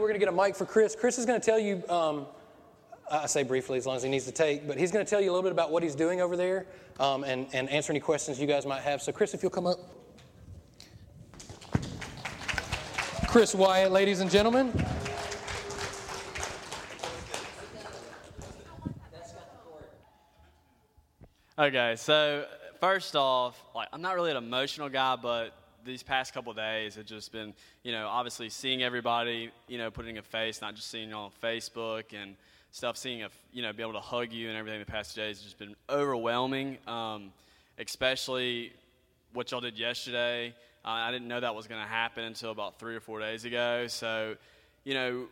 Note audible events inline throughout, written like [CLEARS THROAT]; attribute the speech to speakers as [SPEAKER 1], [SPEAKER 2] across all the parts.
[SPEAKER 1] We're going to get a mic for Chris. Chris is going to tell you, um, I say briefly as long as he needs to take, but he's going to tell you a little bit about what he's doing over there um, and, and answer any questions you guys might have. So, Chris, if you'll come up. Chris Wyatt, ladies and gentlemen.
[SPEAKER 2] Okay, so first off, like I'm not really an emotional guy, but these past couple days have just been, you know, obviously seeing everybody, you know, putting a face, not just seeing you on Facebook and stuff, seeing a, you know, be able to hug you and everything the past two days has just been overwhelming. Um, especially what y'all did yesterday. Uh, I didn't know that was going to happen until about three or four days ago. So, you know,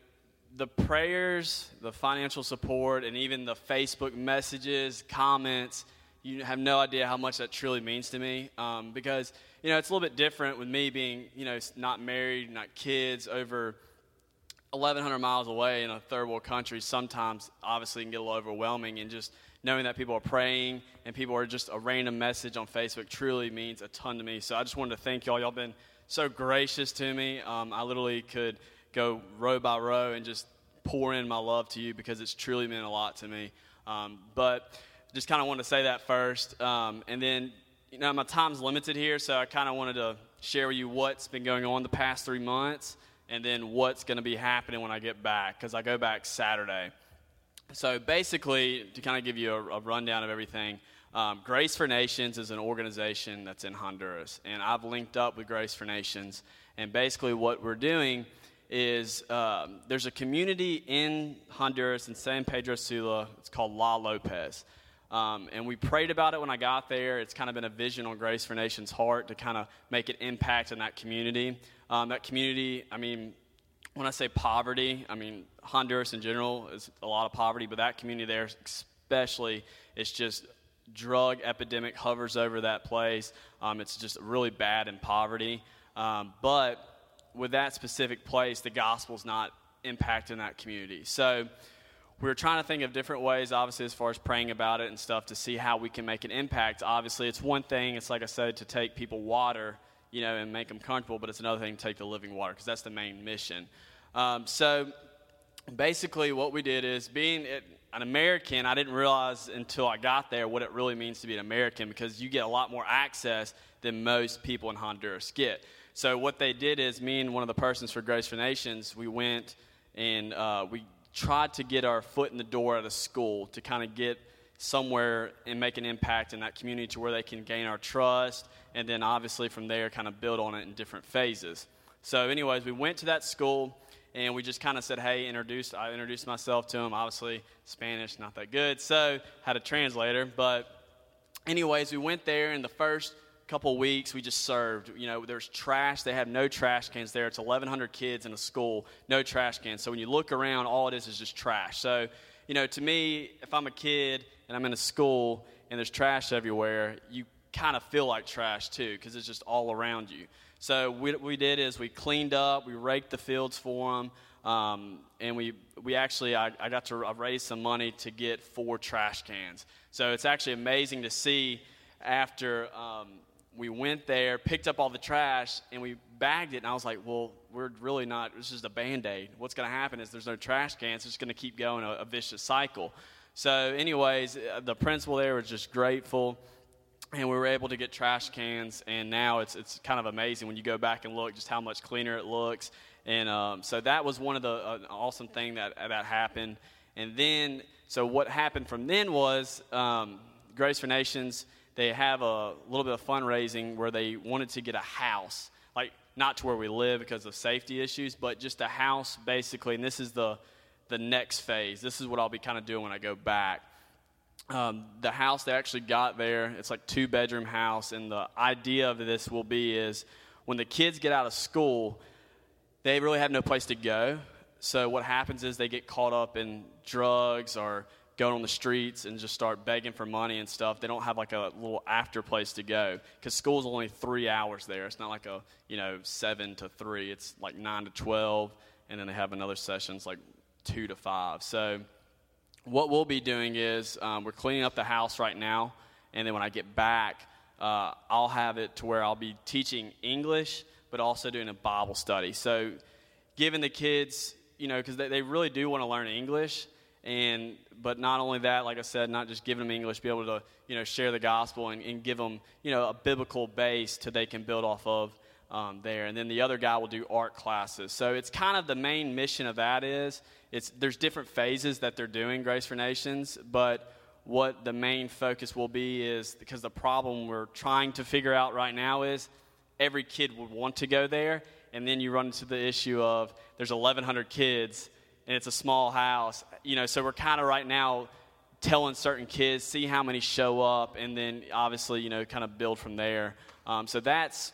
[SPEAKER 2] the prayers, the financial support, and even the Facebook messages, comments you have no idea how much that truly means to me um, because you know it's a little bit different with me being you know not married not kids over 1100 miles away in a third world country sometimes obviously can get a little overwhelming and just knowing that people are praying and people are just a random message on facebook truly means a ton to me. So i just wanted to thank y'all. Y'all been so gracious to me. Um, i literally could go row by row and just pour in my love to you because it's truly meant a lot to me. Um, but just kind of wanted to say that first. Um, and then, you know, my time's limited here, so I kind of wanted to share with you what's been going on the past three months and then what's going to be happening when I get back, because I go back Saturday. So basically, to kind of give you a, a rundown of everything, um, Grace for Nations is an organization that's in Honduras, and I've linked up with Grace for Nations. And basically, what we're doing is um, there's a community in Honduras in San Pedro Sula. It's called La Lopez. Um, and we prayed about it when I got there. It's kind of been a vision on Grace for Nations' heart to kind of make an impact in that community. Um, that community, I mean, when I say poverty, I mean Honduras in general is a lot of poverty, but that community there, especially, it's just drug epidemic hovers over that place. Um, it's just really bad in poverty. Um, but with that specific place, the gospel's not impacting that community. So we were trying to think of different ways, obviously, as far as praying about it and stuff, to see how we can make an impact. Obviously, it's one thing, it's like I said, to take people water, you know, and make them comfortable, but it's another thing to take the living water, because that's the main mission. Um, so basically, what we did is being an American, I didn't realize until I got there what it really means to be an American, because you get a lot more access than most people in Honduras get. So what they did is, me and one of the persons for Grace for Nations, we went and uh, we tried to get our foot in the door at a school to kind of get somewhere and make an impact in that community to where they can gain our trust and then obviously from there kind of build on it in different phases. So anyways we went to that school and we just kind of said hey introduced i introduced myself to them obviously spanish not that good so had a translator but anyways we went there and the first couple weeks we just served. You know there's trash. They have no trash cans there. It's 1100 kids in a school. No trash cans. So when you look around all it is is just trash. So you know to me if i'm a kid and i'm in a school and there's trash everywhere you kind of feel like trash too because it's just all around you. So what we did is we cleaned up we raked the fields for them um, and we, we actually I, I got to raise some money to get four trash cans. So it's actually amazing to see after um, we went there, picked up all the trash, and we bagged it. And I was like, well, we're really not, this is a band aid. What's going to happen is there's no trash cans. It's going to keep going a, a, vicious cycle. So, anyways, uh, the principal there was just grateful. And we were able to get trash cans, and now it's, it's kind of amazing when you go back and look just how much cleaner it looks. And um, so that was one of the uh, awesome thing that, that happened. And then, so what happened from then was um, Grace for Nations – they have a little bit of fundraising where they wanted to get a house, like not to where we live because of safety issues, but just a house basically. And this is the the next phase. This is what I'll be kind of doing when I go back. Um, the house they actually got there, it's like two bedroom house, and the idea of this will be is when the kids get out of school, they really have no place to go. So what happens is they get caught up in drugs or going on the streets and just start begging for money and stuff. They don't have like a little after place to go because school's only three hours there. It's not like a you know seven to three. It's like nine to twelve, and then they have another sessions like two to five. So what we'll be doing is um, we're cleaning up the house right now, and then when I get back, uh, I'll have it to where I'll be teaching English, but also doing a Bible study. So giving the kids you know, because they, they really do want to learn English. And, but not only that, like I said, not just giving them English, be able to, you know, share the gospel and, and give them, you know, a biblical base to they can build off of um, there. And then the other guy will do art classes. So it's kind of the main mission of that is, it's, there's different phases that they're doing Grace for Nations, but what the main focus will be is because the problem we're trying to figure out right now is every kid would want to go there and then you run into the issue of there's 1100 kids and it's a small house you know so we're kind of right now telling certain kids see how many show up and then obviously you know kind of build from there. Um, so that's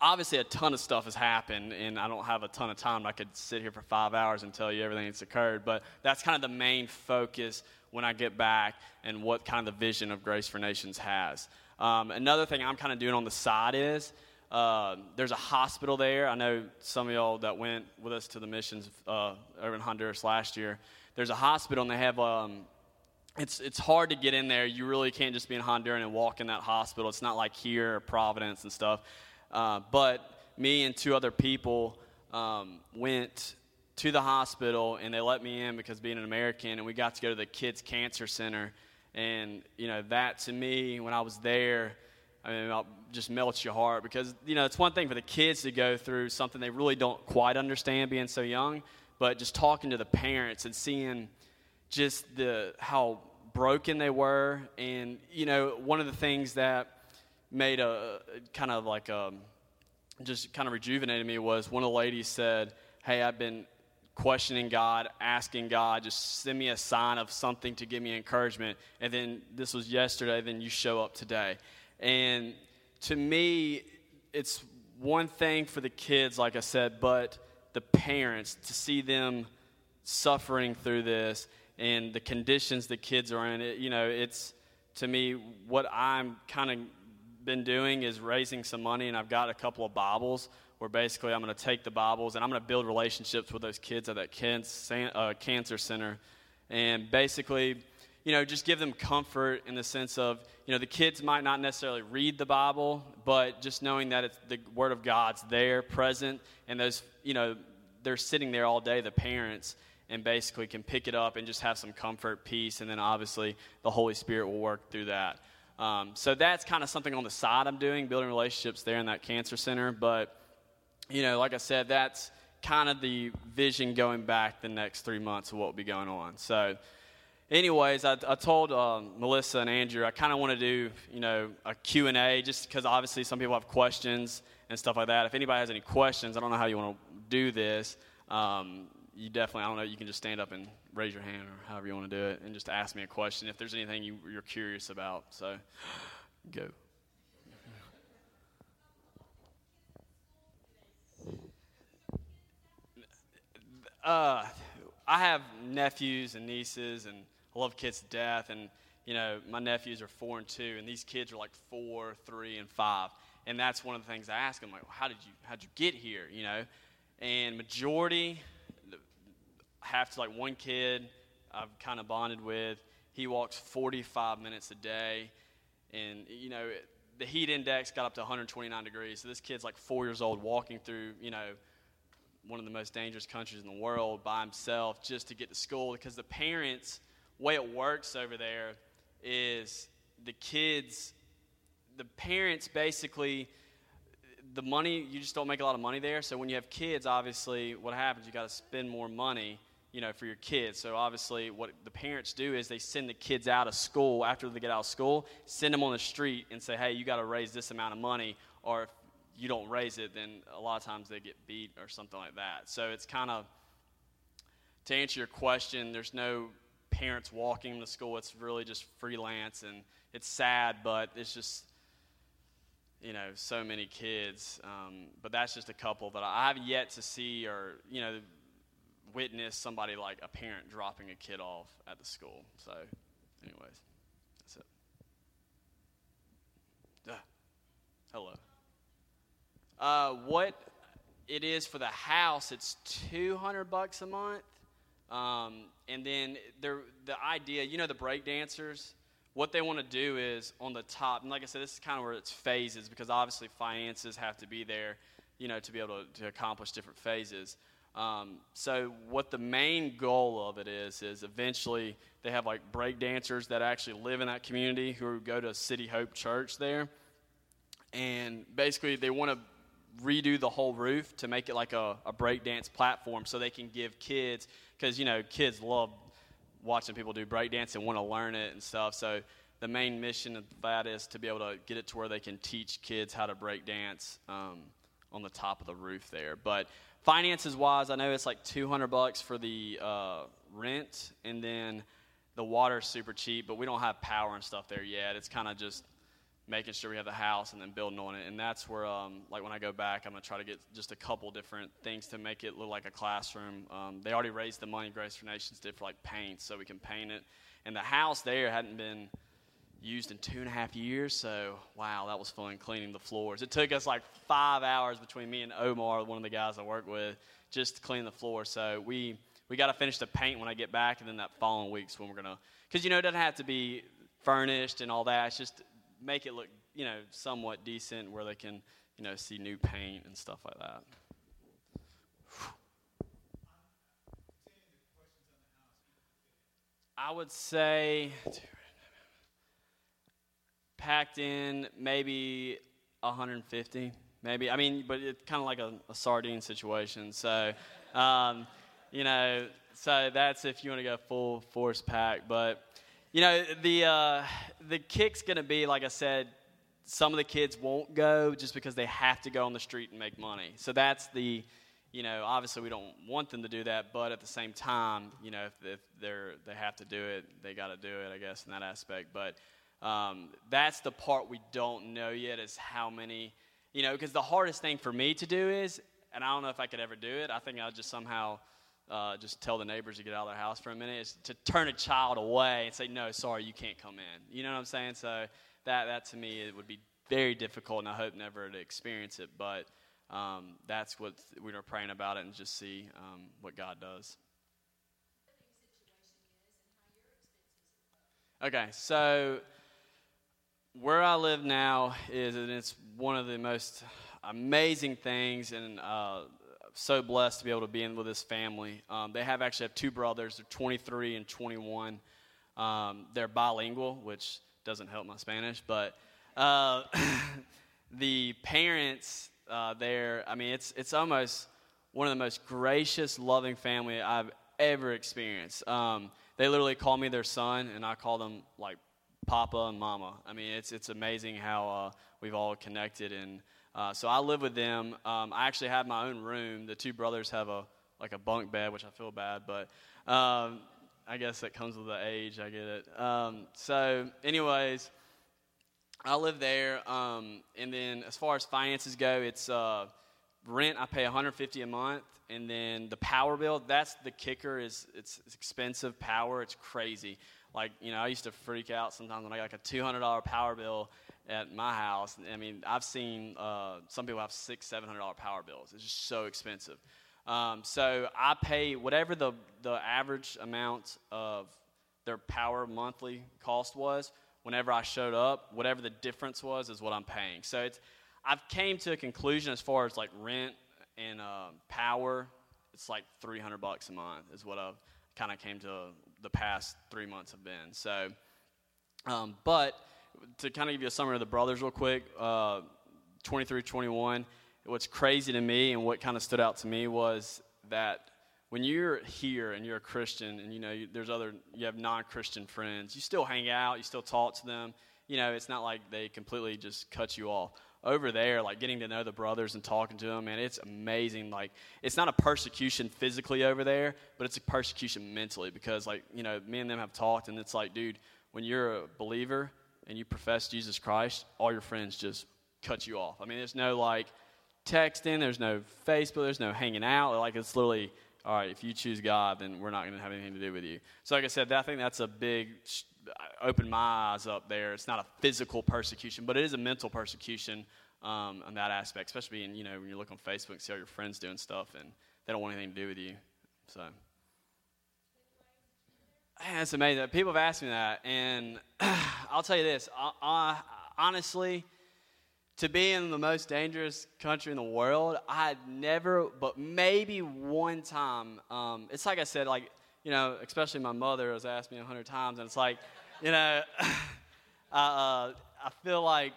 [SPEAKER 2] obviously a ton of stuff has happened and i don't have a ton of time. I could sit here for five hours and tell you everything that's occurred but that's kind of the main focus when i get back and what kind of the vision of grace for nations has. Um, another thing i'm kind of doing on the side is uh, there's a hospital there. I know some of y'all that went with us to the missions uh, over in Honduras last year. There's a hospital, and they have. Um, it's it's hard to get in there. You really can't just be in Honduras and walk in that hospital. It's not like here or Providence and stuff. Uh, but me and two other people um, went to the hospital, and they let me in because being an American, and we got to go to the kids' cancer center. And you know that to me, when I was there I mean, just melts your heart because, you know, it's one thing for the kids to go through something they really don't quite understand being so young, but just talking to the parents and seeing just the how broken they were. And, you know, one of the things that made a kind of like a, just kind of rejuvenated me was one of the ladies said, Hey, I've been questioning God, asking God, just send me a sign of something to give me encouragement. And then this was yesterday, then you show up today. And to me, it's one thing for the kids, like I said, but the parents to see them suffering through this and the conditions the kids are in. It, you know, it's to me what I'm kind of been doing is raising some money, and I've got a couple of Bibles where basically I'm going to take the Bibles and I'm going to build relationships with those kids at that uh, cancer center, and basically you know, just give them comfort in the sense of, you know, the kids might not necessarily read the Bible, but just knowing that it's the Word of God's there, present, and those, you know, they're sitting there all day, the parents, and basically can pick it up and just have some comfort, peace, and then obviously the Holy Spirit will work through that. Um, so that's kind of something on the side I'm doing, building relationships there in that cancer center. But, you know, like I said, that's kind of the vision going back the next three months of what will be going on. So, anyways, I, I told uh, Melissa and Andrew I kind of want to do, you know, a Q&A just because obviously some people have questions and stuff like that. If anybody has any questions, I don't know how you want to do this. Um, you definitely, I don't know, you can just stand up and raise your hand or however you want to do it and just ask me a question if there's anything you, you're curious about. So, [GASPS] go. Uh, I have nephews and nieces and I love kids to death. And, you know, my nephews are four and two, and these kids are like four, three, and five. And that's one of the things I ask them, like, well, how did you, how'd you get here, you know? And majority have to, like, one kid I've kind of bonded with, he walks 45 minutes a day. And, you know, the heat index got up to 129 degrees. So this kid's like four years old walking through, you know, one of the most dangerous countries in the world by himself just to get to school because the parents way it works over there is the kids, the parents basically, the money, you just don't make a lot of money there. So when you have kids, obviously, what happens, you got to spend more money, you know, for your kids. So obviously, what the parents do is they send the kids out of school after they get out of school, send them on the street and say, hey, you got to raise this amount of money, or if you don't raise it, then a lot of times they get beat or something like that. So it's kind of, to answer your question, there's no parents walking to school. It's really just freelance, and it's sad, but it's just you know so many kids. Um, but that's just a couple that I have yet to see or you know witness somebody like a parent dropping a kid off at the school. So, anyways, that's it. Hello. Uh, what it is for the house, it's 200 bucks a month. Um, and then the idea, you know, the break dancers, what they want to do is on the top, and like I said, this is kind of where it's phases because obviously finances have to be there, you know, to be able to, to accomplish different phases. Um, so what the main goal of it is is eventually they have like break dancers that actually live in that community who go to City Hope Church there, and basically they want to redo the whole roof to make it like a, a break dance platform so they can give kids because you know kids love watching people do break dance and want to learn it and stuff. So the main mission of that is to be able to get it to where they can teach kids how to break dance um, on the top of the roof there. But finances wise, I know it's like 200 bucks for the uh, rent, and then the water's super cheap, but we don't have power and stuff there yet. It's kind of just making sure we have the house and then building on it. And that's where, um, like, when I go back, I'm going to try to get just a couple different things to make it look like a classroom. Um, they already raised the money Grace for Nations did for, like, paint, so we can paint it. And the house there hadn't been used in two and a half years, so wow, that was fun cleaning the floors. It took us like five hours between me and Omar, one of the guys I work with, just to clean the floor. So we we got to finish the paint when I get back, and then that following week's when we're gonna, because you know it doesn't have to be furnished and all that. It's just make it look, you know, somewhat decent where they can, you know, see new paint and stuff like that. I would say packed in maybe 150, maybe. I mean, but it's kind of like a, a, sardine situation. So, um, you know, so that's if you want to go full force pack. But you know, the, uh, the kick's going to be, like I said, some of the kids won't go just because they have to go on the street and make money. So that's the, you know, obviously we don't want them to do that, but at the same time, you know, if, if they're, they have to do it, they got to do it, I guess, in that aspect. But um, that's the part we don't know yet is how many, you know, because the hardest thing for me to do is, and I don't know if I could ever do it, I think I'll just somehow – uh, just tell the neighbors to get out of their house for a minute is to turn a child away and say, no, sorry, you can't come in. You know what I'm saying? So that, that to me, it would be very difficult, and I hope never to experience it. But um, that's what we are praying about it and just see um, what God does. Okay, so where I live now is, and it's one of the most amazing things, and uh, so blessed to be able to be in with this family. Um, they have actually have two brothers. They're 23 and 21. Um, they're bilingual, which doesn't help my Spanish, but uh, [LAUGHS] the parents uh, there. I mean, it's it's almost one of the most gracious, loving family I've ever experienced. Um, they literally call me their son, and I call them like Papa and Mama. I mean, it's it's amazing how uh, we've all connected and. Uh, so I live with them. Um, I actually have my own room. The two brothers have a like a bunk bed, which I feel bad, but um, I guess that comes with the age. I get it. Um, so, anyways, I live there, um, and then as far as finances go, it's uh, rent. I pay 150 a month, and then the power bill. That's the kicker. Is it's, it's expensive power. It's crazy. Like you know, I used to freak out sometimes when I got like a $200 power bill at my house. I mean, I've seen uh, some people have six, seven hundred dollar power bills. It's just so expensive. Um, so I pay whatever the the average amount of their power monthly cost was. Whenever I showed up, whatever the difference was, is what I'm paying. So it's I've came to a conclusion as far as like rent and uh, power. It's like 300 bucks a month is what I've kind of came to the past three months have been. So, um, but to kind of give you a summary of the brothers real quick, uh, 23, 21, what's crazy to me and what kind of stood out to me was that when you're here and you're a Christian and you know you, there's other you have non-Christian friends, you still hang out, you still talk to them. You know, it's not like they completely just cut you off. Over there, like getting to know the brothers and talking to them, man, it's amazing. Like, it's not a persecution physically over there, but it's a persecution mentally because, like, you know, me and them have talked, and it's like, dude, when you're a believer, and you profess Jesus Christ, all your friends just cut you off. I mean, there's no like texting, there's no Facebook, there's no hanging out. Like it's literally, all right, if you choose God, then we're not going to have anything to do with you. So, like I said, I think that's a big open my eyes up there. It's not a physical persecution, but it is a mental persecution um, on that aspect, especially in, you know when you look on Facebook and see all your friends doing stuff and they don't want anything to do with you. So. It's amazing. People have asked me that, and [CLEARS THROAT] I'll tell you this. I, I, honestly, to be in the most dangerous country in the world, I had never, but maybe one time. Um, it's like I said, like you know, especially my mother has asked me a hundred times, and it's like, you know, [LAUGHS] uh, I feel like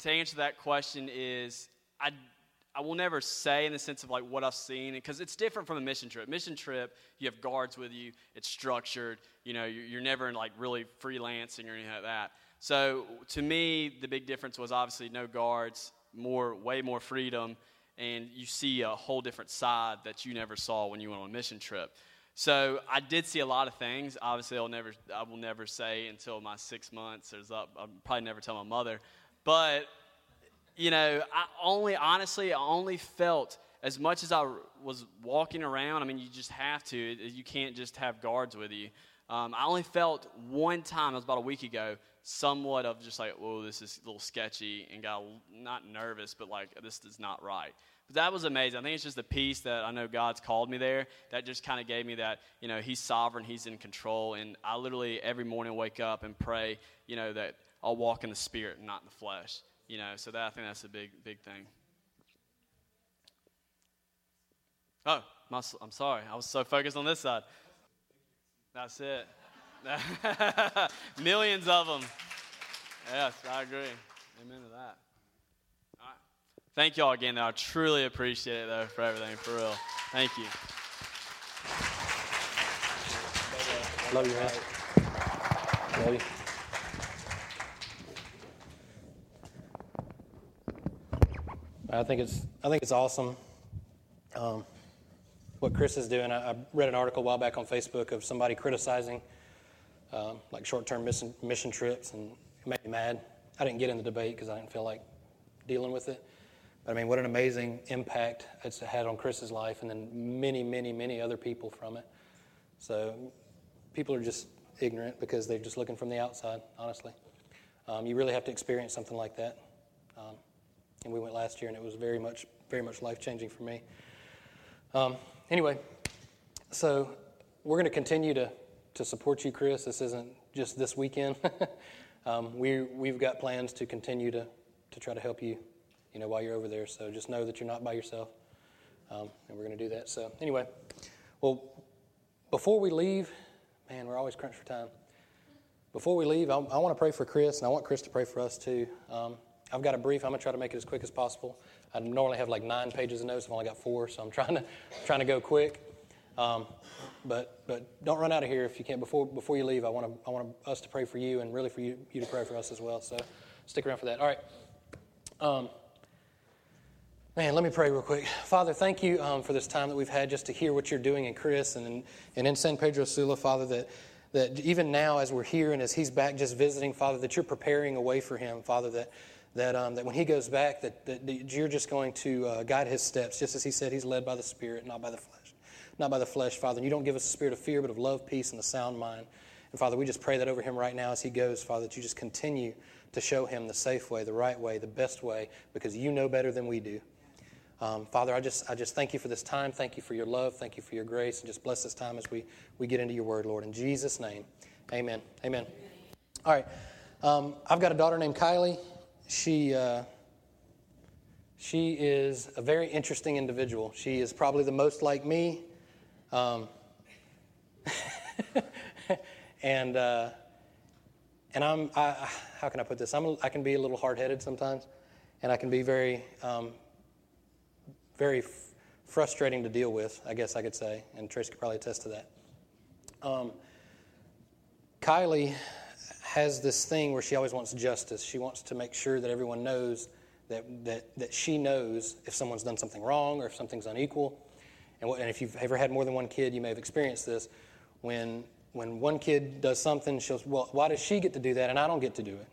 [SPEAKER 2] to answer that question is I I will never say in the sense of like what I've seen because it's different from a mission trip. Mission trip, you have guards with you. It's structured. You know, you're, never in like really freelancing or anything like that. So to me, the big difference was obviously no guards, more, way more freedom, and you see a whole different side that you never saw when you went on a mission trip. So I did see a lot of things. Obviously, I'll never, I will never say until my six months is up. I'll probably never tell my mother, but you know, I only, honestly, I only felt as much as I was walking around. I mean, you just have to. You can't just have guards with you. Um, I only felt one time, it was about a week ago, somewhat of just like, whoa, this is a little sketchy, and got not nervous, but like, this is not right. But that was amazing. I think it's just the peace that I know God's called me there that just kind of gave me that, you know, He's sovereign, He's in control. And I literally every morning wake up and pray, you know, that I'll walk in the Spirit and not in the flesh. You know, so that I think that's a big, big thing. Oh, I'm sorry. I was so focused on this side. That's it. [LAUGHS] Millions of them. Yes, I agree. Amen to that. All right. Thank you all again. I truly appreciate it, though, for everything, for real. Thank you.
[SPEAKER 1] Love you, man. Love you. I think it's I think it's awesome. Um, what Chris is doing. I, I, read an article a while back on Facebook of somebody criticizing um, like short-term mission, mission trips, and it made me mad. I didn't get in the debate because I didn't feel like dealing with it. But I mean, what an amazing impact it's had on Chris's life, and then many, many, many other people from it. So people are just ignorant because they're just looking from the outside. Honestly, um, you really have to experience something like that. And we went last year, and it was very much, very much life changing for me. Um, anyway, so we're going to continue to to support you, Chris. This isn't just this weekend. [LAUGHS] um, we we've got plans to continue to to try to help you, you know, while you're over there. So just know that you're not by yourself, um, and we're going to do that. So anyway, well, before we leave, man, we're always crunched for time. Before we leave, I, I want to pray for Chris, and I want Chris to pray for us too. Um, I've got a brief. I'm gonna try to make it as quick as possible. I normally have like nine pages of notes. I've only got four, so I'm trying to [LAUGHS] trying to go quick. Um, but but don't run out of here if you can. Before before you leave, I want to I want us to pray for you and really for you you to pray for us as well. So stick around for that. All right. Um, man, let me pray real quick. Father, thank you um, for this time that we've had just to hear what you're doing in Chris and in, and in San Pedro Sula, Father. That that even now as we're here and as he's back just visiting, Father, that you're preparing a way for him, Father. That that, um, that when he goes back, that, that, that you're just going to uh, guide his steps, just as he said, he's led by the Spirit, not by the flesh. Not by the flesh, Father. And you don't give us a spirit of fear, but of love, peace, and a sound mind. And Father, we just pray that over him right now as he goes, Father, that you just continue to show him the safe way, the right way, the best way, because you know better than we do. Um, Father, I just, I just thank you for this time. Thank you for your love. Thank you for your grace. And just bless this time as we, we get into your word, Lord. In Jesus' name, amen. Amen. All right. Um, I've got a daughter named Kylie. She, uh, she is a very interesting individual. She is probably the most like me. Um, [LAUGHS] and uh, and I'm I, how can I put this? I'm can be a little hard headed sometimes, and I can be very um, very f- frustrating to deal with. I guess I could say, and Trace could probably attest to that. Um, Kylie has this thing where she always wants justice. She wants to make sure that everyone knows that, that, that she knows if someone's done something wrong or if something's unequal. And, what, and if you've ever had more than one kid, you may have experienced this. When, when one kid does something, she'll, well, why does she get to do that and I don't get to do it?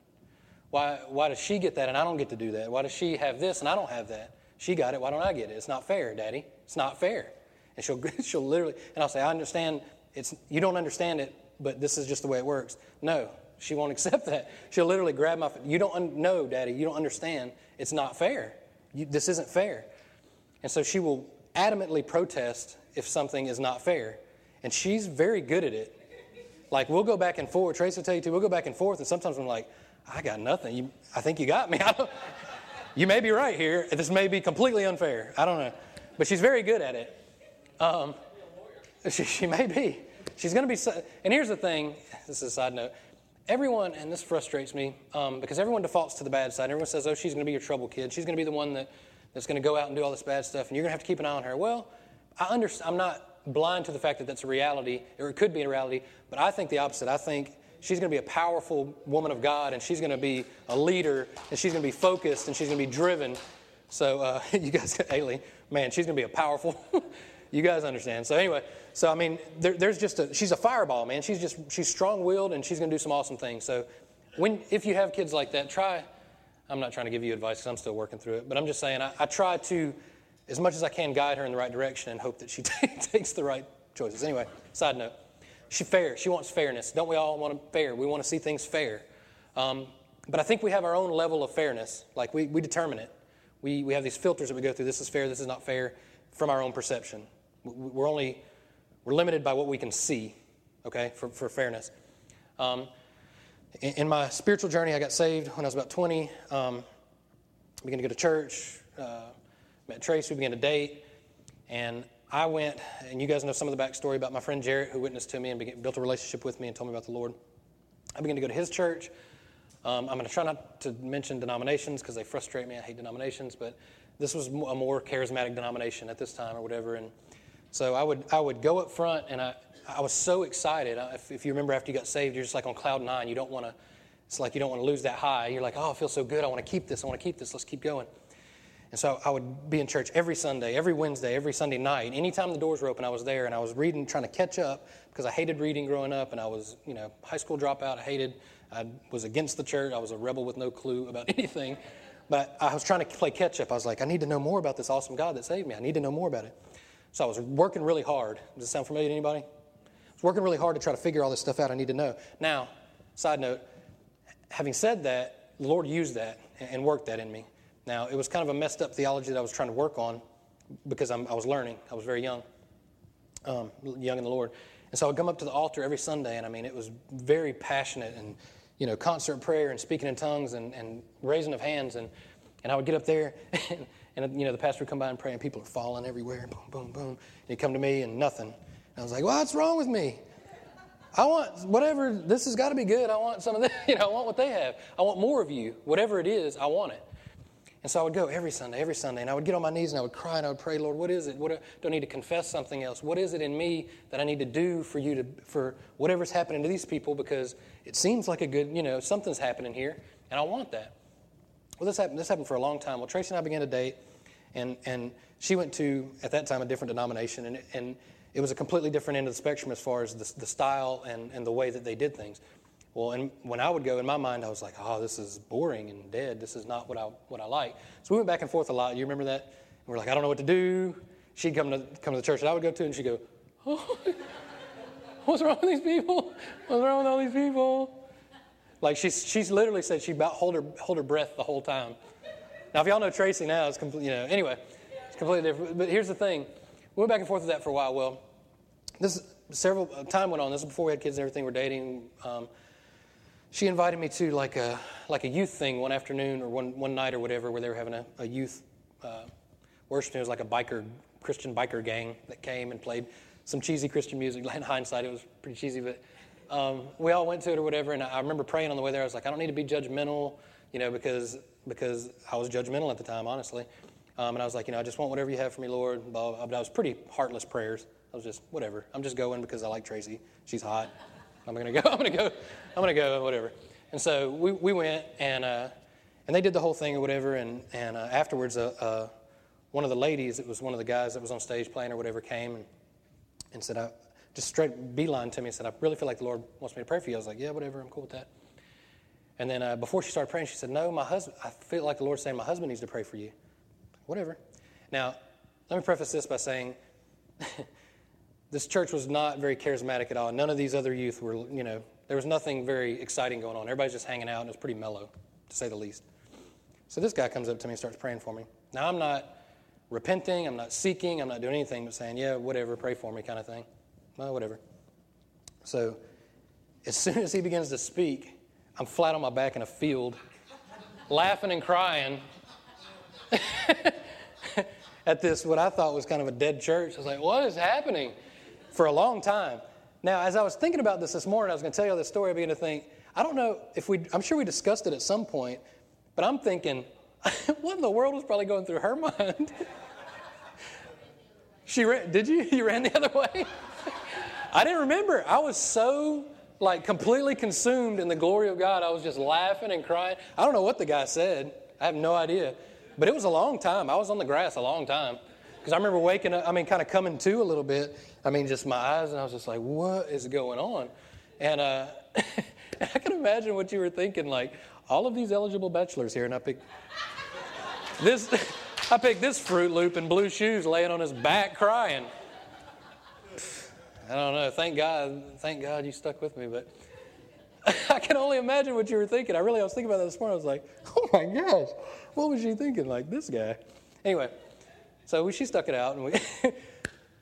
[SPEAKER 1] Why, why does she get that and I don't get to do that? Why does she have this and I don't have that? She got it, why don't I get it? It's not fair, Daddy. It's not fair. And she'll, [LAUGHS] she'll literally, and I'll say, I understand, it's, you don't understand it, but this is just the way it works. No, she won't [LAUGHS] accept that. She'll literally grab my. You don't know, Daddy. You don't understand. It's not fair. You, this isn't fair. And so she will adamantly protest if something is not fair, and she's very good at it. Like we'll go back and forth. Tracy will tell you too. We'll go back and forth, and sometimes I'm like, I got nothing. You, I think you got me. [LAUGHS] you may be right here. This may be completely unfair. I don't know. But she's very good at it. Um, [LAUGHS] she, she may be. She's going to be. And here's the thing this is a side note. Everyone, and this frustrates me um, because everyone defaults to the bad side. Everyone says, oh, she's going to be your trouble kid. She's going to be the one that, that's going to go out and do all this bad stuff, and you're going to have to keep an eye on her. Well, I understand. I'm not blind to the fact that that's a reality, or it could be a reality, but I think the opposite. I think she's going to be a powerful woman of God, and she's going to be a leader, and she's going to be focused, and she's going to be driven. So, uh, [LAUGHS] you guys, [LAUGHS] Kylie, man, she's going to be a powerful. [LAUGHS] you guys understand. So anyway, so I mean, there, there's just a she's a fireball, man. She's just she's strong-willed, and she's going to do some awesome things. So, when if you have kids like that, try. I'm not trying to give you advice because I'm still working through it, but I'm just saying I, I try to, as much as I can, guide her in the right direction and hope that she t- [LAUGHS] takes the right choices. Anyway, side note. She's fair. She wants fairness. Don't we all want fair? We want to see things fair. Um, but I think we have our own level of fairness. Like we, we determine it. We, we have these filters that we go through. This is fair. This is not fair from our own perception. We're only we're limited by what we can see. Okay, for, for fairness. Um, in, in, my spiritual journey, I got saved when I was about 20. Um, began to go to church. Uh, met Tracy. We began to date, and I went, and you guys know some of the backstory about my friend Jarrett, who witnessed to me and began, built a relationship with me and told me about the Lord. I began to go to his church. Um, I'm going to try not to mention denominations because they frustrate me. I hate denominations, but this was a more charismatic denomination at this time or whatever. And so I would, I would go up front, and I, I was so excited. If, if you remember after you got saved, you're just like on cloud nine. You don't want to, it's like you don't want to lose that high. You're like, oh, I feel so good. I want to keep this. I want to keep this. Let's keep going. And so I would be in church every Sunday, every Wednesday, every Sunday night. Anytime the doors were open, I was there and I was reading, trying to catch up because I hated reading growing up and I was, you know, high school dropout. I hated, I was against the church. I was a rebel with no clue about [LAUGHS] anything. But I was trying to play catch up. I was like, I need to know more about this awesome God that saved me. I need to know more about it. So I was working really hard. Does it sound familiar to anybody? I was working really hard to try to figure all this stuff out I need to know. Now, side note, having said that, the Lord used that and worked that in me. Now, it was kind of a messed up theology that I was trying to work on because I'm, i was learning. I was very young, um, young in the Lord. And so I would come up to the altar every Sunday, and I mean, it was very passionate and, you know, concert prayer and speaking in tongues and, and raising of hands. And, and I would get up there, [LAUGHS] and, and, you know, the pastor would come by and pray, and people are falling everywhere, boom, boom, boom. And he'd come to me, and nothing. And I was like, well, what's wrong with me? I want whatever, this has got to be good. I want some of this, [LAUGHS] you know, I want what they have. I want more of you. Whatever it is, I want it. And so I would go every Sunday, every Sunday, and I would get on my knees and I would cry and I would pray, Lord, what is it? What do I need to confess something else? What is it in me that I need to do for you to, for whatever's happening to these people? Because it seems like a good, you know, something's happening here, and I want that. Well, this happened. This happened for a long time. Well, Tracy and I began to date, and and she went to at that time a different denomination, and and it was a completely different end of the spectrum as far as the, the style and, and the way that they did things. Well, and when I would go in my mind, I was like, oh, this is boring and dead. This is not what I, what I like. So we went back and forth a lot. You remember that? We're like, I don't know what to do. She'd come to, come to the church that I would go to, and she'd go, oh, [LAUGHS] what's wrong with these people? What's wrong with all these people? Like she's, she's literally said she about hold her, hold her breath the whole time. Now, if y'all know Tracy now, it's completely, you know, anyway, it's completely different. But here's the thing. We went back and forth with that for a while. Well, this several time went on. This is before we had kids and everything. We're dating. Um, she invited me to like a like a youth thing one afternoon or one one night or whatever, where they were having a, a youth uh, worship. It was like a biker Christian biker gang that came and played some cheesy Christian music. [LAUGHS] In hindsight, it was pretty cheesy, but um, we all went to it or whatever. And I remember praying on the way there. I was like, I don't need to be judgmental, you know, because because I was judgmental at the time, honestly. Um, and I was like, you know, I just want whatever you have for me, Lord. But I was pretty heartless prayers. I was just whatever. I'm just going because I like Tracy. She's hot. I'm gonna go. [LAUGHS] I'm gonna go. I'm gonna go. Whatever. And so we, we went and uh, and they did the whole thing or whatever. And and uh, afterwards, uh, uh, one of the ladies, it was one of the guys that was on stage playing or whatever, came and, and said, I just straight beeline to me and said, I really feel like the Lord wants me to pray for you. I was like, yeah, whatever. I'm cool with that. And then uh, before she started praying, she said, No, my husband. I feel like the Lord's saying my husband needs to pray for you. Whatever. Now, let me preface this by saying. [LAUGHS] this church was not very charismatic at all. None of these other youth were, you know, there was nothing very exciting going on. Everybody's just hanging out, and it was pretty mellow, to say the least. So this guy comes up to me and starts praying for me. Now, I'm not repenting, I'm not seeking, I'm not doing anything but saying, yeah, whatever, pray for me, kind of thing. Well, whatever. So as soon as he begins to speak, I'm flat on my back in a field, laughing and crying [LAUGHS] at this, what I thought was kind of a dead church. I was like, what is happening? For a long time. Now, as I was thinking about this this morning, I was going to tell you this story. I began to think, I don't know if we, I'm sure we discussed it at some point, but I'm thinking, [LAUGHS] what in the world was probably going through her [LAUGHS] mind? she ran, did you? You ran the other way? I didn't remember. I was so like completely consumed in the glory of God. I was just laughing and crying. I don't know what the guy said. I have no idea. But it was a long time. I was on the grass a long time. Because I remember waking up, I mean, kind of coming to a little bit. I mean, just my eyes, and I was just like, what is going on? And uh, [LAUGHS] I can imagine what you were thinking. Like, all of these eligible bachelors here, and I picked this. [LAUGHS] I picked this Fruit Loop in blue shoes laying on his back crying. I don't know. Thank God. Thank God you stuck with me. But [LAUGHS] I can only imagine what you were thinking. I really I was thinking about that this morning. I was like, [LAUGHS] oh my gosh, what was she thinking? Like this guy. Anyway, so she stuck it out, and we. [LAUGHS]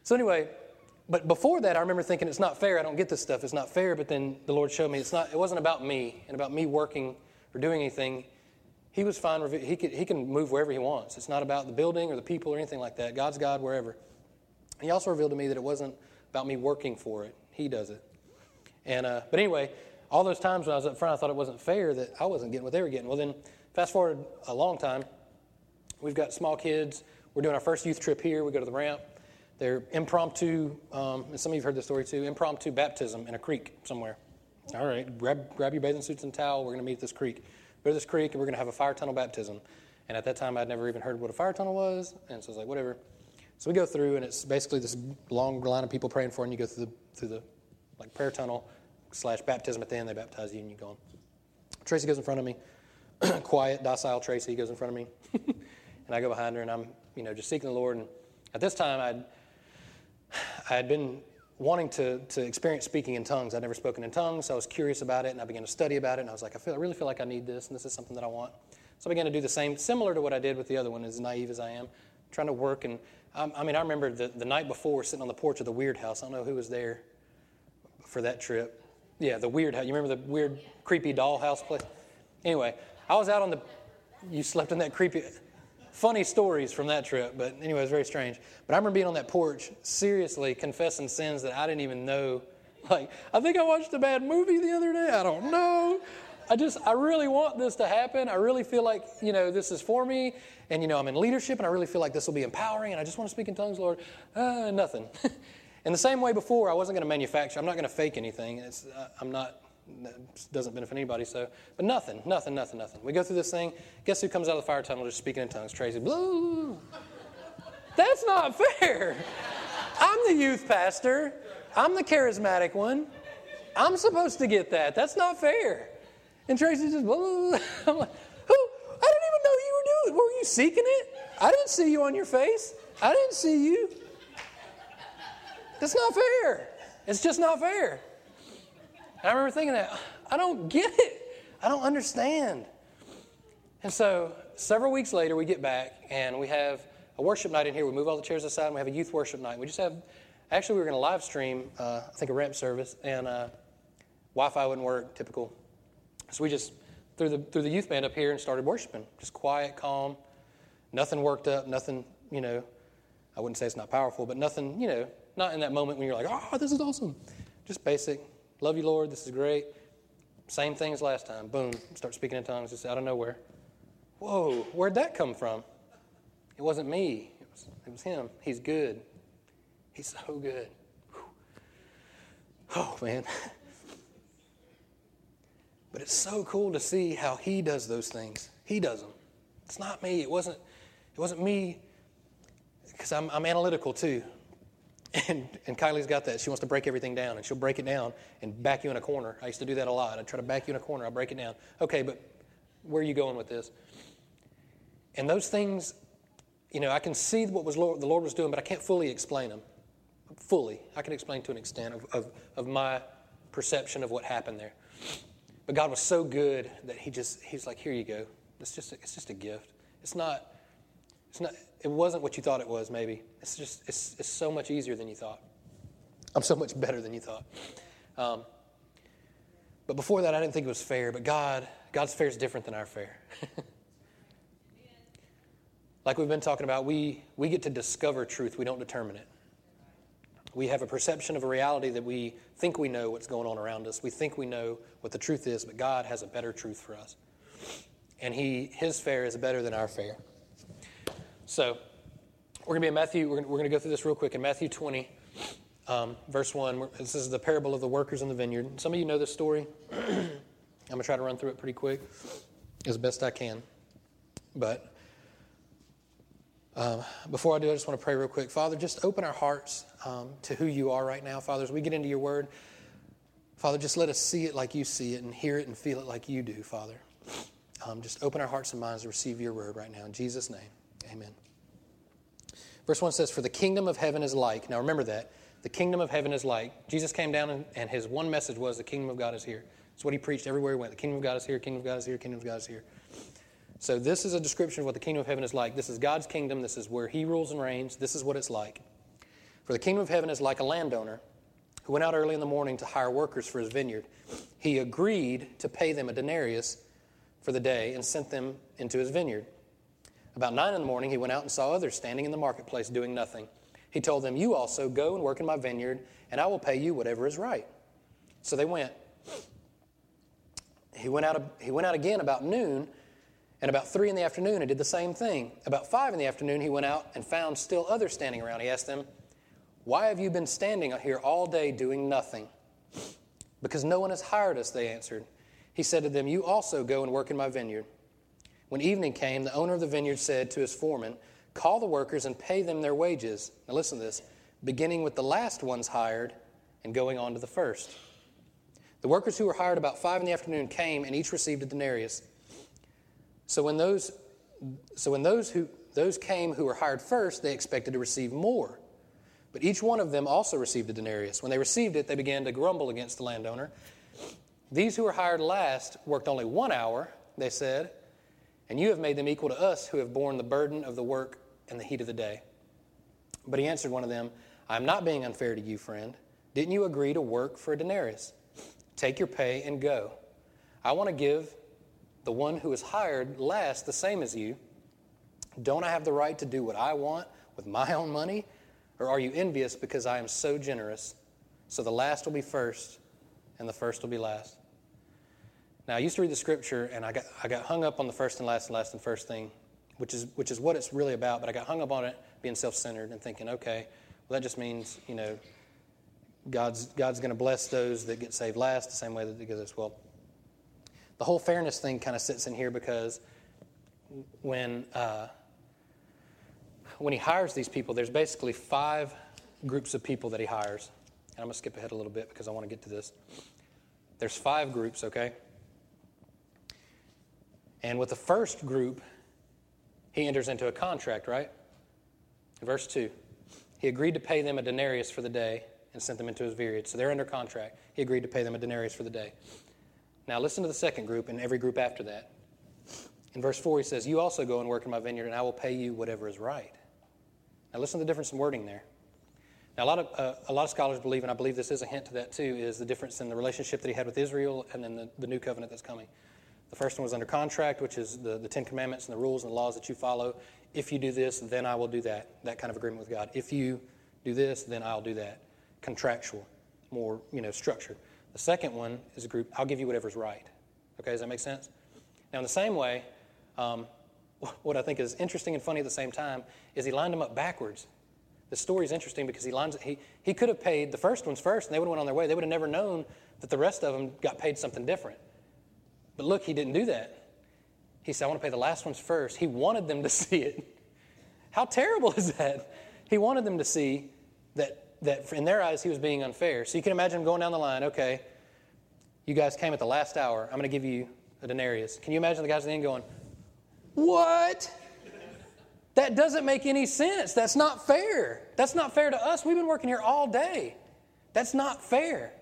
[SPEAKER 1] so anyway, but before that, I remember thinking it's not fair. I don't get this stuff. It's not fair. But then the Lord showed me it's not. It wasn't about me and about me working or doing anything. He was fine. He could, he can move wherever he wants. It's not about the building or the people or anything like that. God's God wherever. He also revealed to me that it wasn't about me working for it. He does it. And uh, but anyway, all those times when I was up front, I thought it wasn't fair that I wasn't getting what they were getting. Well, then fast forward a long time. We've got small kids. We're doing our first youth trip here. We go to the ramp. They're impromptu, um, and some of you have heard the story too, impromptu baptism in a creek somewhere. All right, grab, grab your bathing suits and towel. We're going to meet at this creek. Go to this creek, and we're going to have a fire tunnel baptism. And at that time, I'd never even heard what a fire tunnel was, and so I was like, whatever. So we go through, and it's basically this long line of people praying for, and you go through the through the like prayer tunnel slash baptism at the end. They baptize you, and you go on. Tracy goes in front of me, [CLEARS THROAT] quiet, docile. Tracy goes in front of me, [LAUGHS] and I go behind her, and I'm you know just seeking the Lord. And at this time, I'd I had been wanting to, to experience speaking in tongues. I'd never spoken in tongues, so I was curious about it, and I began to study about it, and I was like, I, feel, I really feel like I need this, and this is something that I want. So I began to do the same, similar to what I did with the other one, as naive as I am, trying to work. And um, I mean, I remember the, the night before sitting on the porch of the Weird House. I don't know who was there for that trip. Yeah, the Weird House. You remember the weird, creepy dollhouse place? Anyway, I was out on the. You slept in that creepy funny stories from that trip, but anyway, it was very strange. But I remember being on that porch, seriously confessing sins that I didn't even know. [LAUGHS] Like, I think I watched a bad movie the other day. I don't know. I just, I really want this to happen. I really feel like, you know, this is for me. And, you know, I'm in leadership and I really feel like this will be empowering and I just want to speak in tongues, Lord. Uh, nothing. [LAUGHS] in the same way before, I wasn't going to manufacture, I'm not going to fake anything. It's, uh, I'm not doesn't benefit anybody. So, but nothing, nothing, nothing, nothing. We go through this thing. Guess who comes out of the fire tunnel just speaking in tongues? Tracy. Blue. That's not fair. I'm the youth pastor. I'm the charismatic one. I'm supposed to get that. That's not fair. And Tracy just, Blue. [LAUGHS] I'm like, who? I didn't even know you were doing. Were you seeking it? I didn't see you on your face. I didn't see you. That's not fair. It's just not fair. And I remember thinking that, I don't get it. I don't understand. And so several weeks later, we get back and we have a worship night in here. We move all the chairs aside and we have a youth worship night. We just have, actually, we were going to live stream, uh, I think, a ramp service, and uh, Wi Fi wouldn't work, typical. So we just threw the, threw the youth band up here and started worshiping. Just quiet, calm, nothing worked up, nothing, you know, I wouldn't say it's not powerful, but nothing, you know, not in that moment when you're like, oh, this is awesome. Just basic, Love you, Lord. This is great. Same thing as last time. Boom. Start speaking in tongues just out of nowhere. Whoa, where'd that come from? It wasn't me, it was, it was him. He's good. He's so good. Whew. Oh, man. [LAUGHS] But it's so cool to see how he does those things. He does them. It's not me. It wasn't, it wasn't me because I'm, I'm analytical too. [LAUGHS] And, and Kylie's got that. She wants to break everything down, and she'll break it down and back you in a corner. I used to do that a lot. I'd try to back you in a corner, I'll break it down. Okay, but where are you going with this? And those things, you know, I can see what was Lord, the Lord was doing, but I can't fully explain them. Fully. I can explain to an extent of, of, of my perception of what happened there. But God was so good that He just, He's like, here you go. It's just, a, it's just a gift. It's not, it's not, it wasn't what you thought it was, maybe. It's just, it's, it's so much easier than you thought. I'm so much better than you thought. Um, But before that, I didn't think it was fair. But God, God's fair is different than our fair. [LAUGHS] like we've been talking about, we, we get to discover truth, we don't determine it. We have a perception of a reality that we think we know what's going on around us. We think we know what the truth is, but God has a better truth for us. And he, His fair is better than our fair. So, we're going to be in Matthew, we're going to go through this real quick. In Matthew 20, um, verse 1, this is the parable of the workers in the vineyard. Some of you know this story. [CLEARS THROAT] I'm going to try to run through it pretty quick as best I can. But um, before I do, I just want to pray real quick. Father, just open our hearts um, to who you are right now. Father, as we get into your word, Father, just let us see it like you see it and hear it and feel it like you do, Father. Um, just open our hearts and minds to receive your word right now. In Jesus' name, amen. Verse 1 says, For the kingdom of heaven is like. Now remember that. The kingdom of heaven is like. Jesus came down and, and his one message was, The kingdom of God is here. That's what he preached everywhere he went. The kingdom of God is here, kingdom of God is here, kingdom of God is here. So this is a description of what the kingdom of heaven is like. This is God's kingdom. This is where he rules and reigns. This is what it's like. For the kingdom of heaven is like a landowner who went out early in the morning to hire workers for his vineyard. He agreed to pay them a denarius for the day and sent them into his vineyard. About nine in the morning, he went out and saw others standing in the marketplace doing nothing. He told them, You also go and work in my vineyard, and I will pay you whatever is right. So they went. He went out, he went out again about noon, and about three in the afternoon, and did the same thing. About five in the afternoon, he went out and found still others standing around. He asked them, Why have you been standing here all day doing nothing? Because no one has hired us, they answered. He said to them, You also go and work in my vineyard. When evening came, the owner of the vineyard said to his foreman, Call the workers and pay them their wages. Now listen to this beginning with the last ones hired and going on to the first. The workers who were hired about five in the afternoon came and each received a denarius. So when those, so when those, who, those came who were hired first, they expected to receive more. But each one of them also received a denarius. When they received it, they began to grumble against the landowner. These who were hired last worked only one hour, they said and you have made them equal to us who have borne the burden of the work and the heat of the day. But he answered one of them, I am not being unfair to you, friend. Didn't you agree to work for a denarius? Take your pay and go. I want to give the one who is hired last the same as you. Don't I have the right to do what I want with my own money? Or are you envious because I am so generous? So the last will be first, and the first will be last. Now, I used to read the scripture, and I got, I got hung up on the first and last and last and first thing, which is, which is what it's really about, but I got hung up on it being self centered and thinking, okay, well, that just means, you know, God's, God's going to bless those that get saved last the same way that they get as well. The whole fairness thing kind of sits in here because when, uh, when he hires these people, there's basically five groups of people that he hires. And I'm going to skip ahead a little bit because I want to get to this. There's five groups, okay? And with the first group, he enters into a contract, right? Verse 2. He agreed to pay them a denarius for the day and sent them into his vineyard. So they're under contract. He agreed to pay them a denarius for the day. Now listen to the second group and every group after that. In verse 4, he says, You also go and work in my vineyard, and I will pay you whatever is right. Now listen to the difference in wording there. Now, a lot of, uh, a lot of scholars believe, and I believe this is a hint to that too, is the difference in the relationship that he had with Israel and then the, the new covenant that's coming. The first one was under contract, which is the, the Ten Commandments and the rules and the laws that you follow. If you do this, then I will do that. That kind of agreement with God. If you do this, then I'll do that. Contractual, more you know, structured. The second one is a group. I'll give you whatever's right. Okay, does that make sense? Now, in the same way, um, [LAUGHS] what I think is interesting and funny at the same time is he lined them up backwards. The story is interesting because he lines he he could have paid the first ones first, and they would have went on their way. They would have never known that the rest of them got paid something different. But look, he didn't do that. He said, I want to pay the last ones first. He wanted them to [LAUGHS] see it. How terrible is that? He wanted them to see that, that in their eyes he was being unfair. So you can imagine him going down the line, okay, you guys came at the last hour. I'm going to give you a denarius. Can you imagine the guys at the end going, What? That doesn't make any sense. That's not fair. That's not fair to us. We've been working here all day. That's not fair.